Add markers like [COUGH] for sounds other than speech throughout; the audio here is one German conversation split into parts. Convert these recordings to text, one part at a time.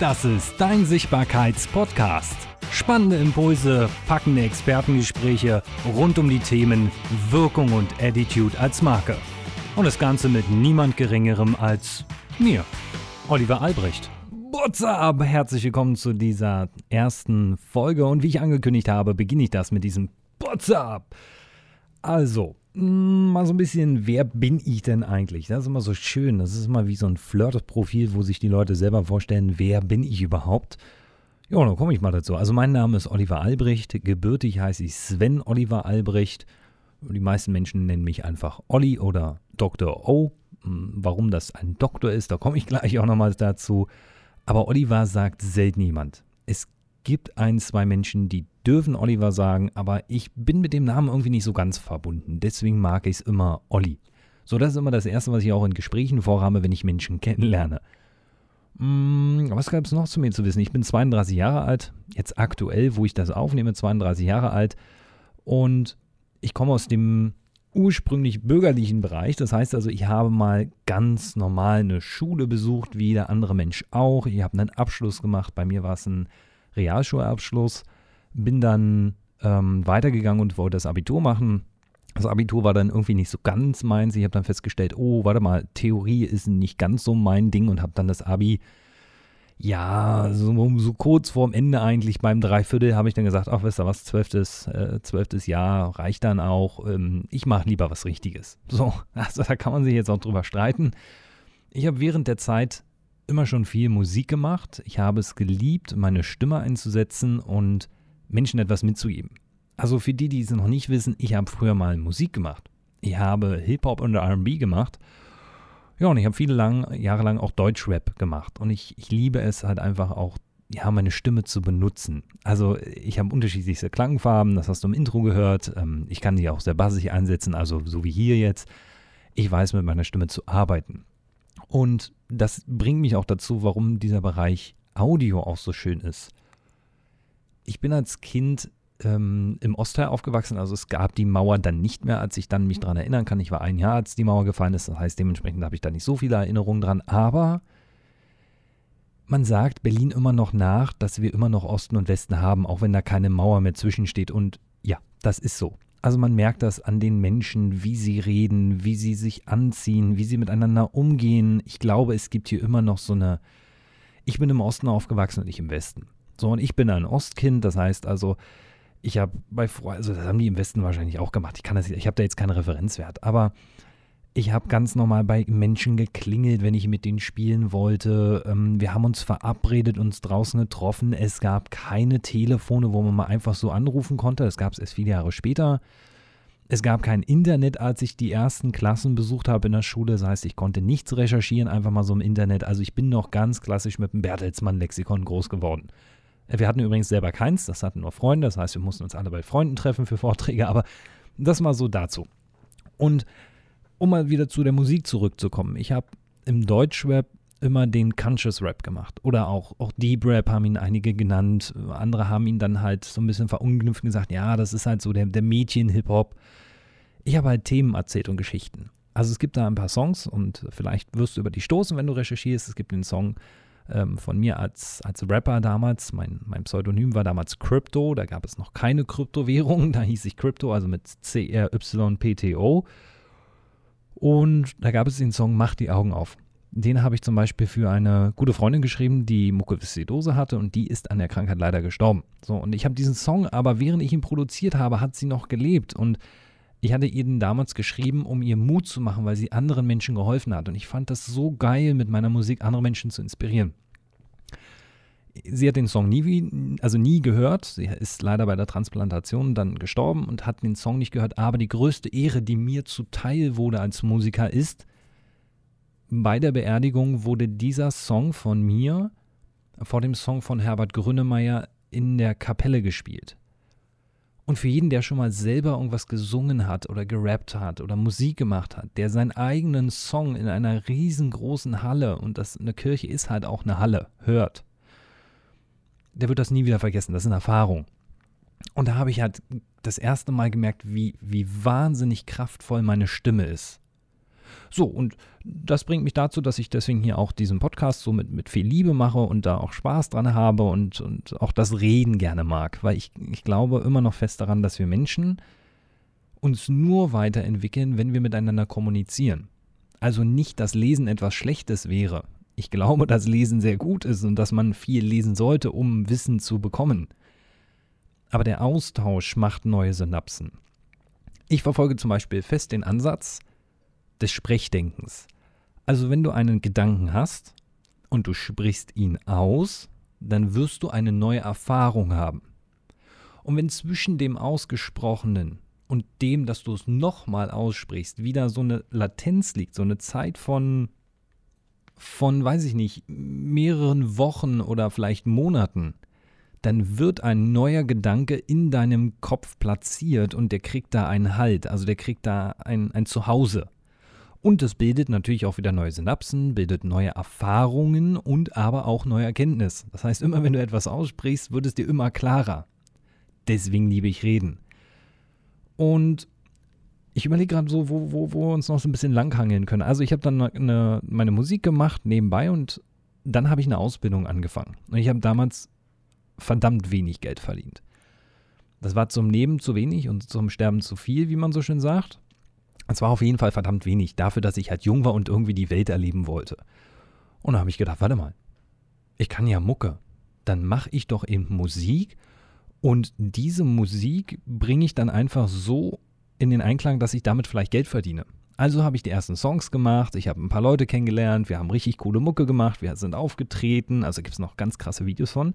Das ist dein Sichtbarkeits-Podcast. Spannende Impulse, packende Expertengespräche rund um die Themen Wirkung und Attitude als Marke. Und das Ganze mit niemand Geringerem als mir, Oliver Albrecht. What's up? Herzlich willkommen zu dieser ersten Folge. Und wie ich angekündigt habe, beginne ich das mit diesem What's up? Also, mal so ein bisschen, wer bin ich denn eigentlich? Das ist immer so schön. Das ist immer wie so ein Flirt-Profil, wo sich die Leute selber vorstellen, wer bin ich überhaupt? Ja, dann komme ich mal dazu. Also mein Name ist Oliver Albrecht. Gebürtig heiße ich Sven Oliver Albrecht. Die meisten Menschen nennen mich einfach Olli oder Dr. O. Hm, warum das ein Doktor ist, da komme ich gleich auch nochmal dazu. Aber Oliver sagt selten jemand. Es gibt ein, zwei Menschen, die dürfen Oliver sagen, aber ich bin mit dem Namen irgendwie nicht so ganz verbunden. Deswegen mag ich es immer Olli. So, das ist immer das Erste, was ich auch in Gesprächen vorhabe, wenn ich Menschen kennenlerne. Hm, was gab es noch zu mir zu wissen? Ich bin 32 Jahre alt, jetzt aktuell, wo ich das aufnehme, 32 Jahre alt. Und ich komme aus dem ursprünglich bürgerlichen Bereich. Das heißt also, ich habe mal ganz normal eine Schule besucht, wie jeder andere Mensch auch. Ich habe einen Abschluss gemacht. Bei mir war es ein Realschulabschluss. Bin dann ähm, weitergegangen und wollte das Abitur machen. Das Abitur war dann irgendwie nicht so ganz meins. Ich habe dann festgestellt, oh, warte mal, Theorie ist nicht ganz so mein Ding und habe dann das Abi ja, so, so, kurz vorm Ende eigentlich beim Dreiviertel habe ich dann gesagt, ach, wisst ihr was, zwölftes, äh, zwölftes Jahr reicht dann auch. Ähm, ich mache lieber was Richtiges. So, [LAUGHS] also da kann man sich jetzt auch drüber streiten. Ich habe während der Zeit immer schon viel Musik gemacht. Ich habe es geliebt, meine Stimme einzusetzen und Menschen etwas mitzugeben. Also für die, die es noch nicht wissen, ich habe früher mal Musik gemacht. Ich habe Hip-Hop und RB gemacht ja, und ich habe viele lang, Jahre lang auch Deutschrap gemacht. Und ich, ich liebe es halt einfach auch, ja, meine Stimme zu benutzen. Also ich habe unterschiedlichste Klangfarben, das hast du im Intro gehört. Ähm, ich kann die auch sehr bassig einsetzen, also so wie hier jetzt. Ich weiß mit meiner Stimme zu arbeiten. Und das bringt mich auch dazu, warum dieser Bereich Audio auch so schön ist. Ich bin als Kind ähm, im Ostteil aufgewachsen. Also es gab die Mauer dann nicht mehr, als ich dann mich daran erinnern kann. Ich war ein Jahr, als die Mauer gefallen ist. Das heißt, dementsprechend habe ich da nicht so viele Erinnerungen dran. Aber man sagt Berlin immer noch nach, dass wir immer noch Osten und Westen haben, auch wenn da keine Mauer mehr zwischensteht. Und ja, das ist so. Also man merkt das an den Menschen, wie sie reden, wie sie sich anziehen, wie sie miteinander umgehen. Ich glaube, es gibt hier immer noch so eine... Ich bin im Osten aufgewachsen und ich im Westen. So, und ich bin ein Ostkind, das heißt also, ich habe bei also das haben die im Westen wahrscheinlich auch gemacht. Ich ich habe da jetzt keinen Referenzwert, aber ich habe ganz normal bei Menschen geklingelt, wenn ich mit denen spielen wollte. Ähm, wir haben uns verabredet, uns draußen getroffen. Es gab keine Telefone, wo man mal einfach so anrufen konnte. Das gab es erst viele Jahre später. Es gab kein Internet, als ich die ersten Klassen besucht habe in der Schule. Das heißt, ich konnte nichts recherchieren, einfach mal so im Internet. Also ich bin noch ganz klassisch mit dem Bertelsmann-Lexikon groß geworden. Wir hatten übrigens selber keins, das hatten nur Freunde, das heißt, wir mussten uns alle bei Freunden treffen für Vorträge, aber das mal so dazu. Und um mal wieder zu der Musik zurückzukommen, ich habe im Deutschrap immer den Conscious Rap gemacht. Oder auch, auch Deep Rap haben ihn einige genannt. Andere haben ihn dann halt so ein bisschen verunglimpft und gesagt, ja, das ist halt so der, der Mädchen-Hip-Hop. Ich habe halt Themen erzählt und Geschichten. Also es gibt da ein paar Songs und vielleicht wirst du über die stoßen, wenn du recherchierst. Es gibt den Song ähm, von mir als, als Rapper damals. Mein, mein Pseudonym war damals Crypto. Da gab es noch keine Kryptowährung. Da hieß ich Crypto, also mit C-R-Y-P-T-O. Und da gab es den Song Mach die Augen auf. Den habe ich zum Beispiel für eine gute Freundin geschrieben, die Mukoviszidose hatte und die ist an der Krankheit leider gestorben. So, und ich habe diesen Song, aber während ich ihn produziert habe, hat sie noch gelebt. Und ich hatte ihr damals geschrieben, um ihr Mut zu machen, weil sie anderen Menschen geholfen hat. Und ich fand das so geil, mit meiner Musik andere Menschen zu inspirieren. Sie hat den Song nie, also nie gehört. Sie ist leider bei der Transplantation dann gestorben und hat den Song nicht gehört. Aber die größte Ehre, die mir zuteil wurde als Musiker, ist, bei der Beerdigung wurde dieser Song von mir vor dem Song von Herbert Grünemeyer in der Kapelle gespielt. Und für jeden, der schon mal selber irgendwas gesungen hat oder gerappt hat oder Musik gemacht hat, der seinen eigenen Song in einer riesengroßen Halle, und das eine Kirche ist halt auch eine Halle, hört, der wird das nie wieder vergessen. Das ist eine Erfahrung. Und da habe ich halt das erste Mal gemerkt, wie, wie wahnsinnig kraftvoll meine Stimme ist. So, und das bringt mich dazu, dass ich deswegen hier auch diesen Podcast so mit, mit viel Liebe mache und da auch Spaß dran habe und, und auch das Reden gerne mag, weil ich, ich glaube immer noch fest daran, dass wir Menschen uns nur weiterentwickeln, wenn wir miteinander kommunizieren. Also nicht, dass Lesen etwas Schlechtes wäre. Ich glaube, dass Lesen sehr gut ist und dass man viel lesen sollte, um Wissen zu bekommen. Aber der Austausch macht neue Synapsen. Ich verfolge zum Beispiel fest den Ansatz, des Sprechdenkens. Also wenn du einen Gedanken hast und du sprichst ihn aus, dann wirst du eine neue Erfahrung haben. Und wenn zwischen dem Ausgesprochenen und dem, dass du es nochmal aussprichst, wieder so eine Latenz liegt, so eine Zeit von, von, weiß ich nicht, mehreren Wochen oder vielleicht Monaten, dann wird ein neuer Gedanke in deinem Kopf platziert und der kriegt da einen Halt, also der kriegt da ein, ein Zuhause. Und es bildet natürlich auch wieder neue Synapsen, bildet neue Erfahrungen und aber auch neue Erkenntnis. Das heißt, immer wenn du etwas aussprichst, wird es dir immer klarer. Deswegen liebe ich Reden. Und ich überlege gerade so, wo, wo, wo wir uns noch so ein bisschen langhangeln können. Also ich habe dann eine, meine Musik gemacht nebenbei und dann habe ich eine Ausbildung angefangen. Und ich habe damals verdammt wenig Geld verdient. Das war zum Leben zu wenig und zum Sterben zu viel, wie man so schön sagt. Es war auf jeden Fall verdammt wenig dafür, dass ich halt jung war und irgendwie die Welt erleben wollte. Und da habe ich gedacht, warte mal, ich kann ja Mucke. Dann mache ich doch eben Musik und diese Musik bringe ich dann einfach so in den Einklang, dass ich damit vielleicht Geld verdiene. Also habe ich die ersten Songs gemacht, ich habe ein paar Leute kennengelernt, wir haben richtig coole Mucke gemacht, wir sind aufgetreten, also gibt es noch ganz krasse Videos von.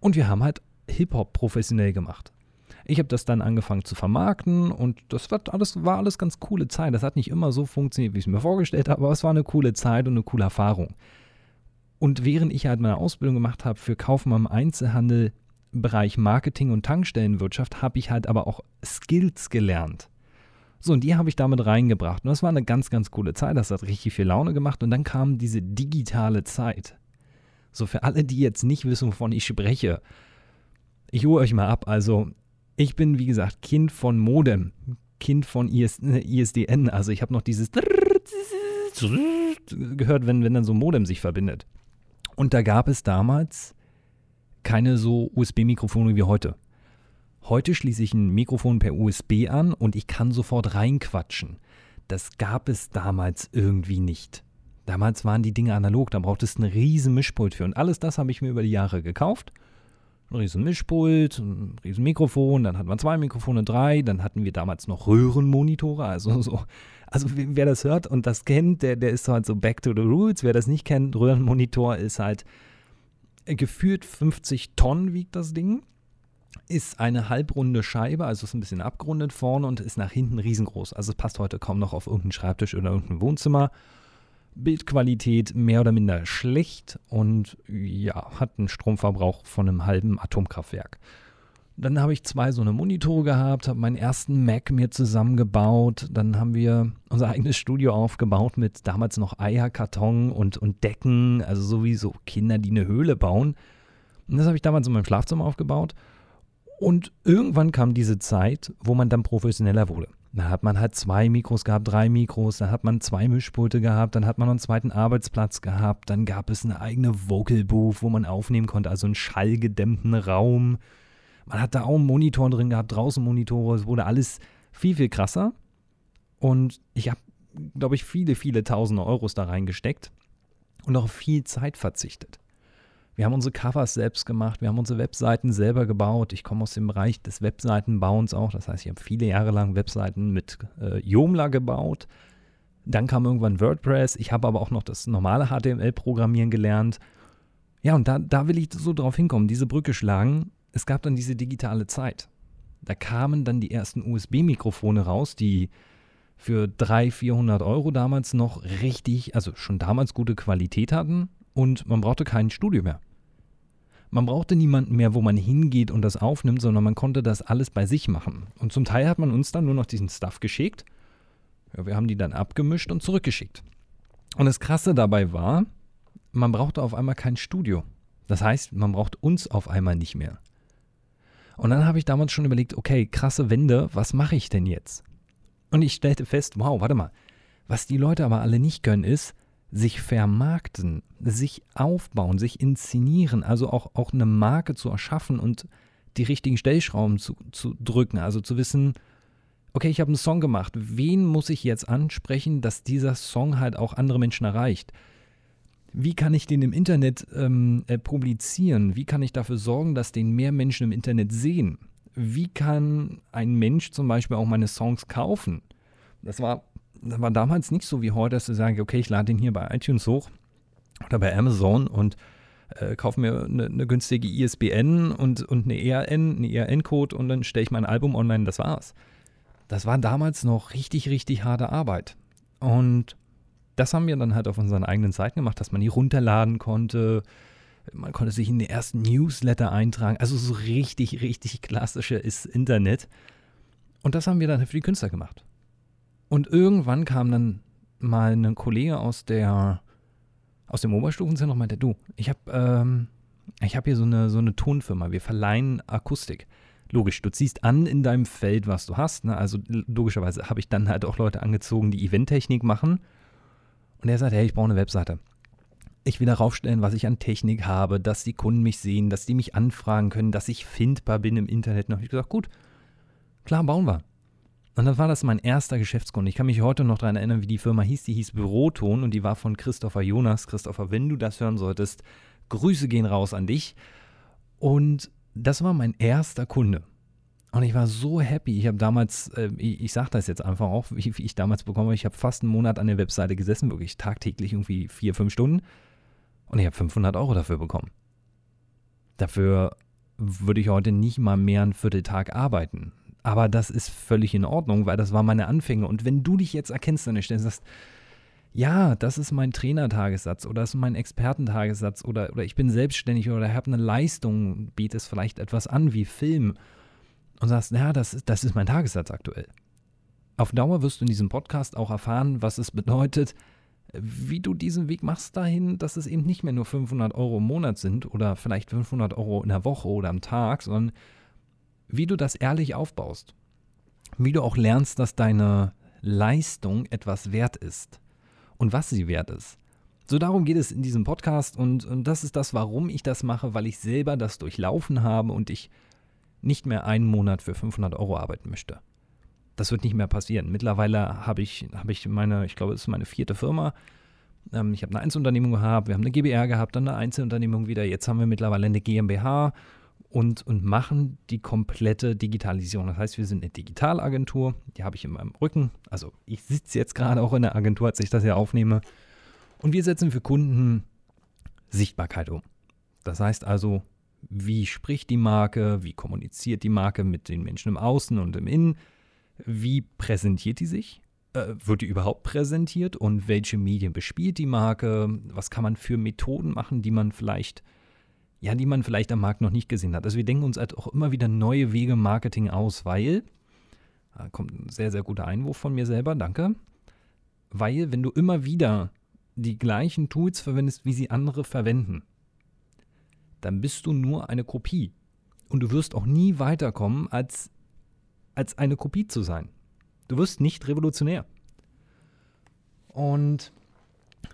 Und wir haben halt Hip-Hop professionell gemacht. Ich habe das dann angefangen zu vermarkten und das war alles, war alles ganz coole Zeit. Das hat nicht immer so funktioniert, wie ich es mir vorgestellt habe, aber es war eine coole Zeit und eine coole Erfahrung. Und während ich halt meine Ausbildung gemacht habe für Kaufmann im Einzelhandel, Bereich Marketing und Tankstellenwirtschaft, habe ich halt aber auch Skills gelernt. So, und die habe ich damit reingebracht. Und das war eine ganz, ganz coole Zeit. Das hat richtig viel Laune gemacht. Und dann kam diese digitale Zeit. So, für alle, die jetzt nicht wissen, wovon ich spreche, ich hole euch mal ab. Also, ich bin, wie gesagt, Kind von Modem, Kind von IS, ISDN. Also ich habe noch dieses gehört, wenn, wenn dann so ein Modem sich verbindet. Und da gab es damals keine so USB-Mikrofone wie heute. Heute schließe ich ein Mikrofon per USB an und ich kann sofort reinquatschen. Das gab es damals irgendwie nicht. Damals waren die Dinge analog, da brauchtest du ein riesen Mischpult für. Und alles das habe ich mir über die Jahre gekauft riesen Mischpult, ein riesen Mikrofon, dann hatten wir zwei Mikrofone, drei, dann hatten wir damals noch Röhrenmonitore, also so, also wer das hört und das kennt, der, der ist halt so back to the roots, wer das nicht kennt, Röhrenmonitor ist halt gefühlt 50 Tonnen wiegt das Ding, ist eine halbrunde Scheibe, also ist ein bisschen abgerundet vorne und ist nach hinten riesengroß, also es passt heute kaum noch auf irgendeinen Schreibtisch oder irgendein Wohnzimmer Bildqualität mehr oder minder schlecht und ja, hat einen Stromverbrauch von einem halben Atomkraftwerk. Dann habe ich zwei so eine Monitore gehabt, habe meinen ersten Mac mir zusammengebaut. Dann haben wir unser eigenes Studio aufgebaut mit damals noch Eierkarton und, und Decken, also sowieso Kinder, die eine Höhle bauen. Und das habe ich damals in meinem Schlafzimmer aufgebaut. Und irgendwann kam diese Zeit, wo man dann professioneller wurde. Da hat man halt zwei Mikros gehabt, drei Mikros, dann hat man zwei Mischpulte gehabt, dann hat man einen zweiten Arbeitsplatz gehabt, dann gab es eine eigene Vocal Booth, wo man aufnehmen konnte, also einen schallgedämmten Raum. Man hat da auch einen Monitor drin gehabt, draußen Monitore, es wurde alles viel, viel krasser. Und ich habe, glaube ich, viele, viele tausende Euros da reingesteckt und auch viel Zeit verzichtet. Wir haben unsere Covers selbst gemacht, wir haben unsere Webseiten selber gebaut. Ich komme aus dem Bereich des Webseitenbauens auch. Das heißt, ich habe viele Jahre lang Webseiten mit äh, Joomla gebaut. Dann kam irgendwann WordPress. Ich habe aber auch noch das normale HTML-Programmieren gelernt. Ja, und da, da will ich so drauf hinkommen, diese Brücke schlagen. Es gab dann diese digitale Zeit. Da kamen dann die ersten USB-Mikrofone raus, die für 300, 400 Euro damals noch richtig, also schon damals gute Qualität hatten und man brauchte kein Studio mehr. Man brauchte niemanden mehr, wo man hingeht und das aufnimmt, sondern man konnte das alles bei sich machen. Und zum Teil hat man uns dann nur noch diesen Stuff geschickt. Ja, wir haben die dann abgemischt und zurückgeschickt. Und das Krasse dabei war, man brauchte auf einmal kein Studio. Das heißt, man braucht uns auf einmal nicht mehr. Und dann habe ich damals schon überlegt, okay, krasse Wende, was mache ich denn jetzt? Und ich stellte fest, wow, warte mal, Was die Leute aber alle nicht können, ist sich vermarkten, sich aufbauen, sich inszenieren, also auch, auch eine Marke zu erschaffen und die richtigen Stellschrauben zu, zu drücken, also zu wissen, okay, ich habe einen Song gemacht, wen muss ich jetzt ansprechen, dass dieser Song halt auch andere Menschen erreicht? Wie kann ich den im Internet ähm, äh, publizieren? Wie kann ich dafür sorgen, dass den mehr Menschen im Internet sehen? Wie kann ein Mensch zum Beispiel auch meine Songs kaufen? Das war, das war damals nicht so wie heute, dass du sagst, okay, ich lade den hier bei iTunes hoch oder bei Amazon und äh, kaufe mir eine, eine, günstige ISBN und, und eine ERN, einen ERN-Code und dann stelle ich mein Album online, das war's das war damals noch richtig, richtig harte Arbeit. Und das haben wir dann halt auf unseren eigenen Seiten gemacht, dass man die runterladen konnte. Man konnte sich in den ersten Newsletter eintragen. Also so richtig, richtig klassische ist Internet. Und das haben wir dann halt für die Künstler gemacht. Und irgendwann kam dann mal ein Kollege aus der aus dem Oberstufenzentrum und meinte, du, ich habe ähm, hab hier so eine, so eine Tonfirma, wir verleihen Akustik logisch, du ziehst an in deinem Feld, was du hast. Ne? Also logischerweise habe ich dann halt auch Leute angezogen, die Eventtechnik machen. Und er sagt, hey, ich brauche eine Webseite. Ich will darauf stellen, was ich an Technik habe, dass die Kunden mich sehen, dass die mich anfragen können, dass ich findbar bin im Internet. Und habe ich gesagt, gut, klar, bauen wir. Und dann war das mein erster Geschäftskunde. Ich kann mich heute noch daran erinnern, wie die Firma hieß. Die hieß Büroton und die war von Christopher Jonas. Christopher, wenn du das hören solltest, Grüße gehen raus an dich. Und das war mein erster Kunde. Und ich war so happy. Ich habe damals, äh, ich, ich sage das jetzt einfach auch, wie, wie ich damals bekommen habe, ich habe fast einen Monat an der Webseite gesessen, wirklich tagtäglich irgendwie vier, fünf Stunden. Und ich habe 500 Euro dafür bekommen. Dafür würde ich heute nicht mal mehr einen Vierteltag arbeiten. Aber das ist völlig in Ordnung, weil das war meine Anfänge. Und wenn du dich jetzt erkennst an der Stelle und sagst, ja, das ist mein Trainertagessatz oder das ist mein Expertentagessatz oder, oder ich bin selbstständig oder habe eine Leistung, bietest vielleicht etwas an wie Film und sagst, ja, das ist, das ist mein Tagessatz aktuell. Auf Dauer wirst du in diesem Podcast auch erfahren, was es bedeutet, wie du diesen Weg machst dahin, dass es eben nicht mehr nur 500 Euro im Monat sind oder vielleicht 500 Euro in der Woche oder am Tag, sondern wie du das ehrlich aufbaust. Wie du auch lernst, dass deine Leistung etwas wert ist und was sie wert ist. So darum geht es in diesem Podcast und, und das ist das, warum ich das mache, weil ich selber das durchlaufen habe und ich nicht mehr einen Monat für 500 Euro arbeiten möchte. Das wird nicht mehr passieren. Mittlerweile habe ich, habe ich meine, ich glaube, es ist meine vierte Firma. Ähm, ich habe eine Einzelunternehmung gehabt, wir haben eine GBR gehabt, dann eine Einzelunternehmung wieder. Jetzt haben wir mittlerweile eine GmbH und, und machen die komplette Digitalisierung. Das heißt, wir sind eine Digitalagentur, die habe ich in meinem Rücken. Also ich sitze jetzt gerade auch in der Agentur, als ich das hier aufnehme. Und wir setzen für Kunden Sichtbarkeit um. Das heißt also, wie spricht die Marke, wie kommuniziert die Marke mit den Menschen im Außen und im Innen, wie präsentiert die sich, äh, wird die überhaupt präsentiert und welche Medien bespielt die Marke, was kann man für Methoden machen, die man vielleicht ja, die man vielleicht am Markt noch nicht gesehen hat. Also wir denken uns halt auch immer wieder neue Wege Marketing aus, weil, da kommt ein sehr, sehr guter Einwurf von mir selber, danke, weil wenn du immer wieder die gleichen Tools verwendest, wie sie andere verwenden, dann bist du nur eine Kopie. Und du wirst auch nie weiterkommen, als, als eine Kopie zu sein. Du wirst nicht revolutionär. Und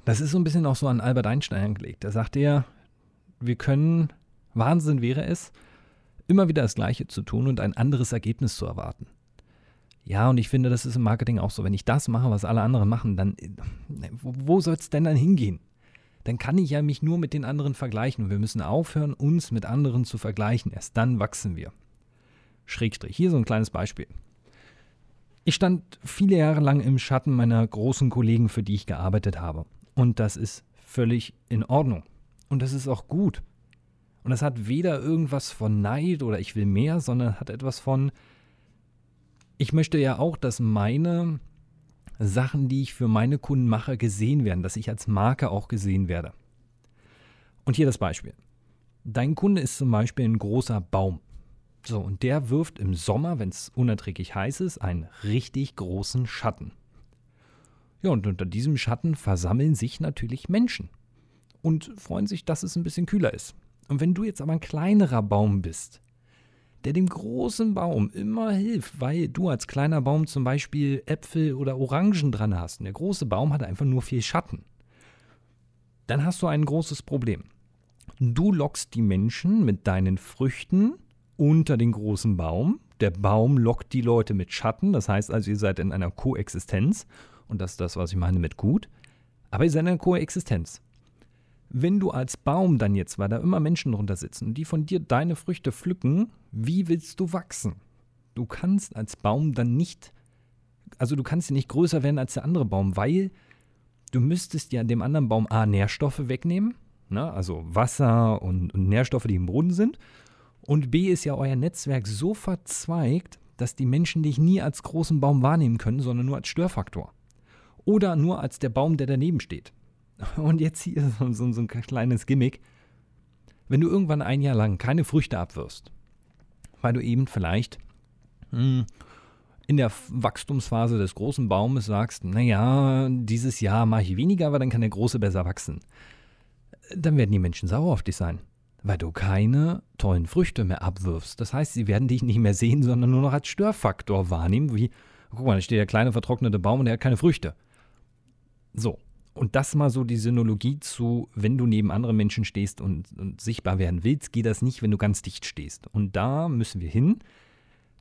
das ist so ein bisschen auch so an Albert Einstein angelegt. Da sagt er, wir können, Wahnsinn wäre es, immer wieder das Gleiche zu tun und ein anderes Ergebnis zu erwarten. Ja, und ich finde, das ist im Marketing auch so. Wenn ich das mache, was alle anderen machen, dann wo, wo soll es denn dann hingehen? Dann kann ich ja mich nur mit den anderen vergleichen und wir müssen aufhören, uns mit anderen zu vergleichen. Erst dann wachsen wir. Schrägstrich. Hier so ein kleines Beispiel. Ich stand viele Jahre lang im Schatten meiner großen Kollegen, für die ich gearbeitet habe. Und das ist völlig in Ordnung. Und das ist auch gut. Und das hat weder irgendwas von Neid oder ich will mehr, sondern hat etwas von, ich möchte ja auch, dass meine Sachen, die ich für meine Kunden mache, gesehen werden, dass ich als Marke auch gesehen werde. Und hier das Beispiel. Dein Kunde ist zum Beispiel ein großer Baum. So, und der wirft im Sommer, wenn es unerträglich heiß ist, einen richtig großen Schatten. Ja, und unter diesem Schatten versammeln sich natürlich Menschen und freuen sich, dass es ein bisschen kühler ist. Und wenn du jetzt aber ein kleinerer Baum bist, der dem großen Baum immer hilft, weil du als kleiner Baum zum Beispiel Äpfel oder Orangen dran hast. Und der große Baum hat einfach nur viel Schatten. Dann hast du ein großes Problem. Du lockst die Menschen mit deinen Früchten unter den großen Baum. Der Baum lockt die Leute mit Schatten. Das heißt also, ihr seid in einer Koexistenz. Und das ist das, was ich meine mit gut. Aber ihr seid in einer Koexistenz. Wenn du als Baum dann jetzt, weil da immer Menschen drunter sitzen und die von dir deine Früchte pflücken, wie willst du wachsen? Du kannst als Baum dann nicht, also du kannst nicht größer werden als der andere Baum, weil du müsstest ja dem anderen Baum A Nährstoffe wegnehmen, ne? also Wasser und, und Nährstoffe, die im Boden sind. Und B ist ja euer Netzwerk so verzweigt, dass die Menschen dich nie als großen Baum wahrnehmen können, sondern nur als Störfaktor. Oder nur als der Baum, der daneben steht. Und jetzt hier so, so, so ein kleines Gimmick. Wenn du irgendwann ein Jahr lang keine Früchte abwirfst, weil du eben vielleicht hm, in der Wachstumsphase des großen Baumes sagst, naja, dieses Jahr mache ich weniger, weil dann kann der große besser wachsen. Dann werden die Menschen sauer auf dich sein, weil du keine tollen Früchte mehr abwirfst. Das heißt, sie werden dich nicht mehr sehen, sondern nur noch als Störfaktor wahrnehmen, wie, guck mal, da steht der kleine vertrocknete Baum und der hat keine Früchte. So, und das mal so die Synologie zu, wenn du neben anderen Menschen stehst und, und, sichtbar werden willst, geht das nicht, wenn du ganz dicht stehst. Und da müssen wir hin,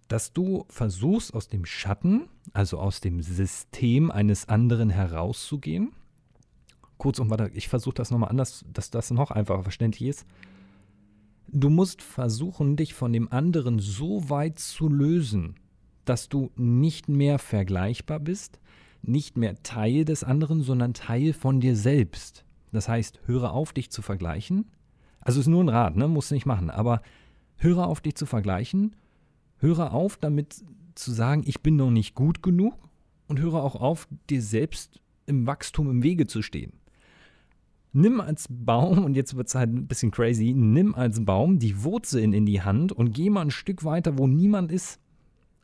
dass du versuchst, aus dem Schatten, also aus dem System eines anderen herauszugehen. Kurzum, warte, ich versuche das nochmal anders, dass das noch einfacher verständlich ist. Du musst versuchen, dich von dem anderen so weit zu lösen, dass du nicht mehr vergleichbar bist, nicht mehr Teil des anderen, sondern Teil von dir selbst. Das heißt, höre auf, dich zu vergleichen. Also ist nur ein Rat, ne? Musst du nicht machen. Aber höre auf, dich zu vergleichen. Höre auf, damit zu sagen, ich bin noch nicht gut genug. Und höre auch auf, dir selbst im Wachstum im Wege zu stehen. Nimm als Baum, und jetzt wird es halt ein bisschen crazy, nimm als Baum die Wurzeln in die Hand und geh mal ein Stück weiter, wo niemand ist.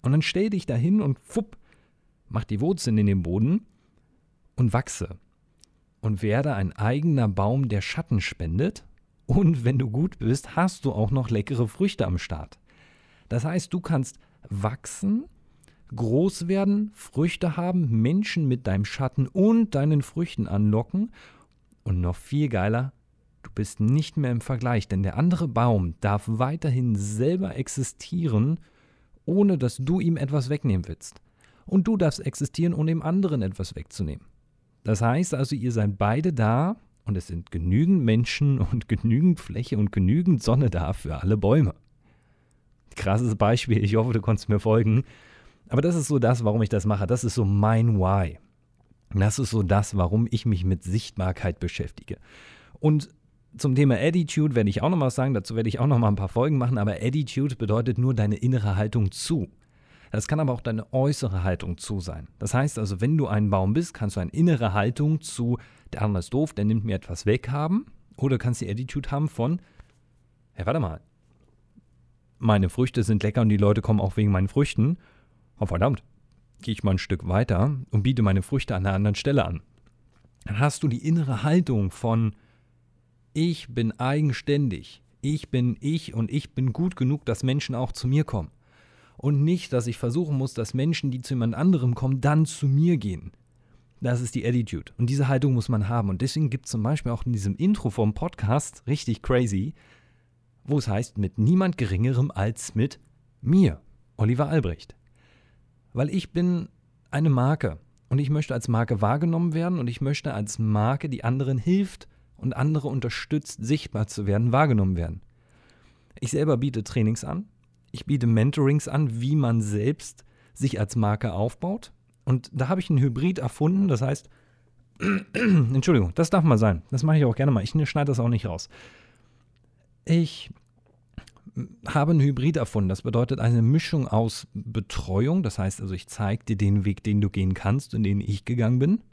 Und dann stell dich dahin und fupp, mach die Wurzeln in den Boden und wachse. Und werde ein eigener Baum, der Schatten spendet. Und wenn du gut bist, hast du auch noch leckere Früchte am Start. Das heißt, du kannst wachsen, groß werden, Früchte haben, Menschen mit deinem Schatten und deinen Früchten anlocken. Und noch viel geiler, du bist nicht mehr im Vergleich, denn der andere Baum darf weiterhin selber existieren, ohne dass du ihm etwas wegnehmen willst und du darfst existieren, ohne dem anderen etwas wegzunehmen. Das heißt also, ihr seid beide da und es sind genügend Menschen [LAUGHS] und genügend Fläche und genügend Sonne da für alle Bäume. Krasses Beispiel, ich hoffe, du konntest mir folgen. Aber das ist so das, warum ich das mache. Das ist so mein Why. Das ist so das, warum ich mich mit Sichtbarkeit beschäftige. Und zum Thema Attitude werde ich auch noch mal sagen, dazu werde ich auch noch mal ein paar Folgen machen, aber Attitude bedeutet nur deine innere Haltung zu. Das kann aber auch deine äußere Haltung zu sein. Das heißt also, wenn du ein Baum bist, kannst du eine innere Haltung zu, der andere ist doof, der nimmt mir etwas weg haben. Oder kannst die Attitude haben von, hey, warte mal, meine Früchte sind lecker und die Leute kommen auch wegen meinen Früchten. Oh verdammt, gehe ich mal ein Stück weiter und biete meine Früchte an einer anderen Stelle an. Dann hast du die innere Haltung von, ich bin eigenständig, ich bin ich und ich bin gut genug, dass Menschen auch zu mir kommen und nicht, dass ich versuchen muss, dass Menschen, die zu jemand anderem kommen, dann zu mir gehen. Das ist die Attitude. Und diese Haltung muss man haben. Und deswegen gibt es zum Beispiel auch in diesem Intro vom Podcast, richtig crazy, wo es heißt, mit niemand Geringerem als mit mir, Oliver Albrecht. Weil ich bin eine Marke und ich möchte als Marke wahrgenommen werden und ich möchte als Marke, die anderen hilft und andere unterstützt, sichtbar zu werden, wahrgenommen werden. Ich selber biete Trainings an, ich biete Mentorings an, wie man selbst sich als Marke aufbaut. Und da habe ich einen Hybrid erfunden. Das heißt, [CLEARS THROAT] Entschuldigung, das darf mal sein. Das mache ich auch gerne mal. Ich schneide das auch nicht raus. Ich habe einen Hybrid erfunden. Das bedeutet eine Mischung aus Betreuung. Das heißt also, ich zeige dir den Weg, den du gehen kannst und den ich gegangen bin.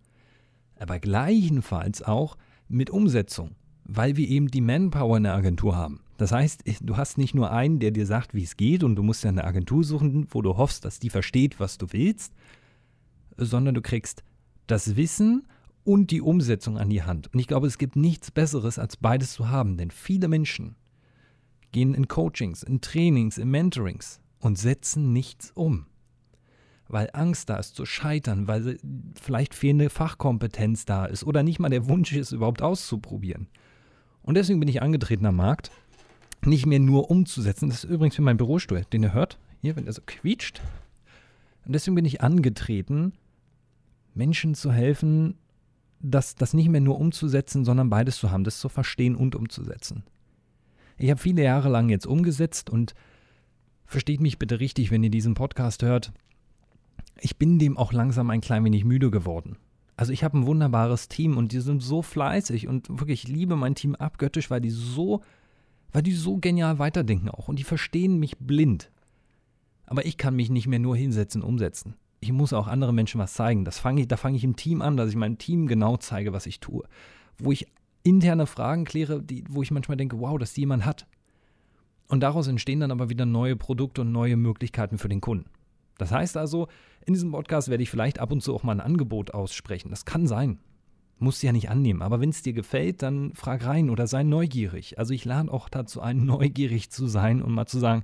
Aber gleichenfalls auch mit Umsetzung, weil wir eben die Manpower in der Agentur haben. Das heißt, du hast nicht nur einen, der dir sagt, wie es geht, und du musst ja eine Agentur suchen, wo du hoffst, dass die versteht, was du willst, sondern du kriegst das Wissen und die Umsetzung an die Hand. Und ich glaube, es gibt nichts Besseres, als beides zu haben, denn viele Menschen gehen in Coachings, in Trainings, in Mentorings und setzen nichts um. Weil Angst da ist zu scheitern, weil vielleicht fehlende Fachkompetenz da ist oder nicht mal der Wunsch ist, überhaupt auszuprobieren. Und deswegen bin ich angetreten am Markt, nicht mehr nur umzusetzen. Das ist übrigens für mein Bürostuhl, den ihr hört, hier, wenn er so quietscht. Und deswegen bin ich angetreten, Menschen zu helfen, das, das nicht mehr nur umzusetzen, sondern beides zu haben, das zu verstehen und umzusetzen. Ich habe viele Jahre lang jetzt umgesetzt und versteht mich bitte richtig, wenn ihr diesen Podcast hört. Ich bin dem auch langsam ein klein wenig müde geworden. Also ich habe ein wunderbares Team und die sind so fleißig und wirklich, ich liebe mein Team abgöttisch, weil die so, weil die so genial weiterdenken auch und die verstehen mich blind. Aber ich kann mich nicht mehr nur hinsetzen, umsetzen ich muss auch anderen Menschen was zeigen. Das fang ich, da fange ich im Team an, dass ich meinem Team genau zeige, was ich tue. Wo ich interne Fragen kläre, die, wo ich manchmal denke, wow, dass die jemand hat. Und daraus entstehen dann aber wieder neue Produkte und neue Möglichkeiten für den Kunden. Das heißt also, in diesem Podcast werde ich vielleicht ab und zu auch mal ein Angebot aussprechen. Das kann sein. Muss ja nicht annehmen. Aber wenn es dir gefällt, dann frag rein oder sei neugierig. Also ich lade auch dazu ein, [LAUGHS] neugierig zu sein und mal zu sagen,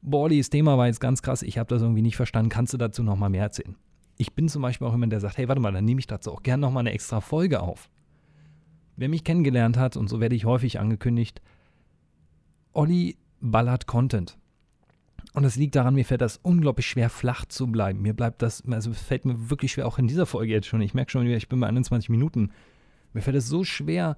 boah, dieses Thema war jetzt ganz krass, ich habe das irgendwie nicht verstanden, kannst du dazu nochmal mehr erzählen? Ich bin zum Beispiel auch jemand, der sagt, hey, warte mal, dann nehme ich dazu auch gerne nochmal eine extra Folge auf. Wer mich kennengelernt hat, und so werde ich häufig angekündigt, Olli ballert Content. Und das liegt daran, mir fällt das unglaublich schwer, flach zu bleiben. Mir bleibt das, also fällt mir wirklich schwer, auch in dieser Folge jetzt schon. Ich merke schon, ich bin bei 21 Minuten. Mir fällt es so schwer,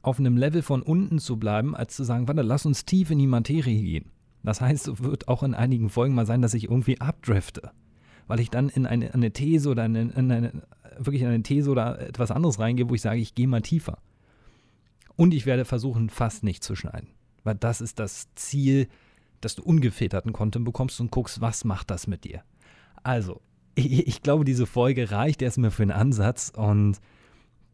auf einem Level von unten zu bleiben, als zu sagen, warte, lass uns tief in die Materie gehen. Das heißt, es wird auch in einigen Folgen mal sein, dass ich irgendwie abdrifte, weil ich dann in eine, eine These oder in eine, in eine, wirklich in eine These oder etwas anderes reingehe, wo ich sage, ich gehe mal tiefer. Und ich werde versuchen, fast nicht zu schneiden, weil das ist das Ziel, dass du ungefilterten Content bekommst und guckst, was macht das mit dir. Also, [LAUGHS] ich, ich glaube, diese Folge reicht erstmal für einen Ansatz und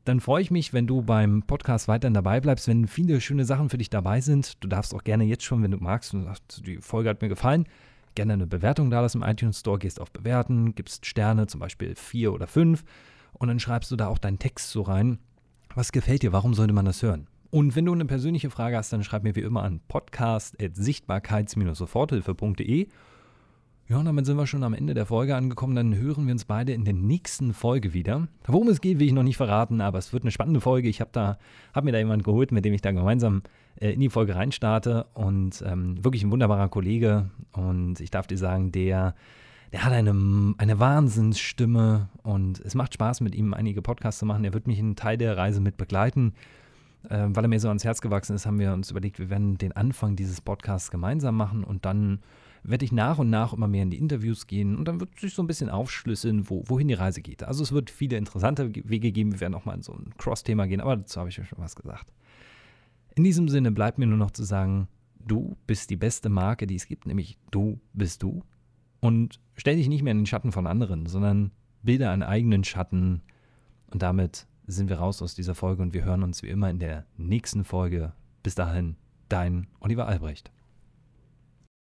dann freue ich mich, wenn du beim Podcast weiterhin dabei bleibst, wenn viele schöne Sachen für dich dabei sind. Du darfst auch gerne jetzt schon, wenn du magst, und sagst, die Folge hat mir gefallen, gerne eine Bewertung da lassen im iTunes Store, gehst auf Bewerten, gibst Sterne, zum Beispiel vier oder fünf, und dann schreibst du da auch deinen Text so rein. Was gefällt dir? Warum sollte man das hören? Und wenn du eine persönliche Frage hast, dann schreib mir wie immer an podcast.sichtbarkeits-soforthilfe.de ja, und damit sind wir schon am Ende der Folge angekommen. Dann hören wir uns beide in der nächsten Folge wieder. Worum es geht, will ich noch nicht verraten, aber es wird eine spannende Folge. Ich habe da, habe mir da jemanden geholt, mit dem ich da gemeinsam äh, in die Folge reinstarte und ähm, wirklich ein wunderbarer Kollege. Und ich darf dir sagen, der, der hat eine, eine Wahnsinnsstimme und es macht Spaß, mit ihm einige Podcasts zu machen. Er wird mich einen Teil der Reise mit begleiten. Äh, weil er mir so ans Herz gewachsen ist, haben wir uns überlegt, wir werden den Anfang dieses Podcasts gemeinsam machen und dann werde ich nach und nach immer mehr in die Interviews gehen und dann wird sich so ein bisschen aufschlüsseln, wo, wohin die Reise geht. Also es wird viele interessante Wege geben. Wir werden auch mal in so ein Cross-Thema gehen, aber dazu habe ich ja schon was gesagt. In diesem Sinne bleibt mir nur noch zu sagen, du bist die beste Marke, die es gibt, nämlich du bist du. Und stell dich nicht mehr in den Schatten von anderen, sondern bilde einen eigenen Schatten. Und damit sind wir raus aus dieser Folge und wir hören uns wie immer in der nächsten Folge. Bis dahin, dein Oliver Albrecht.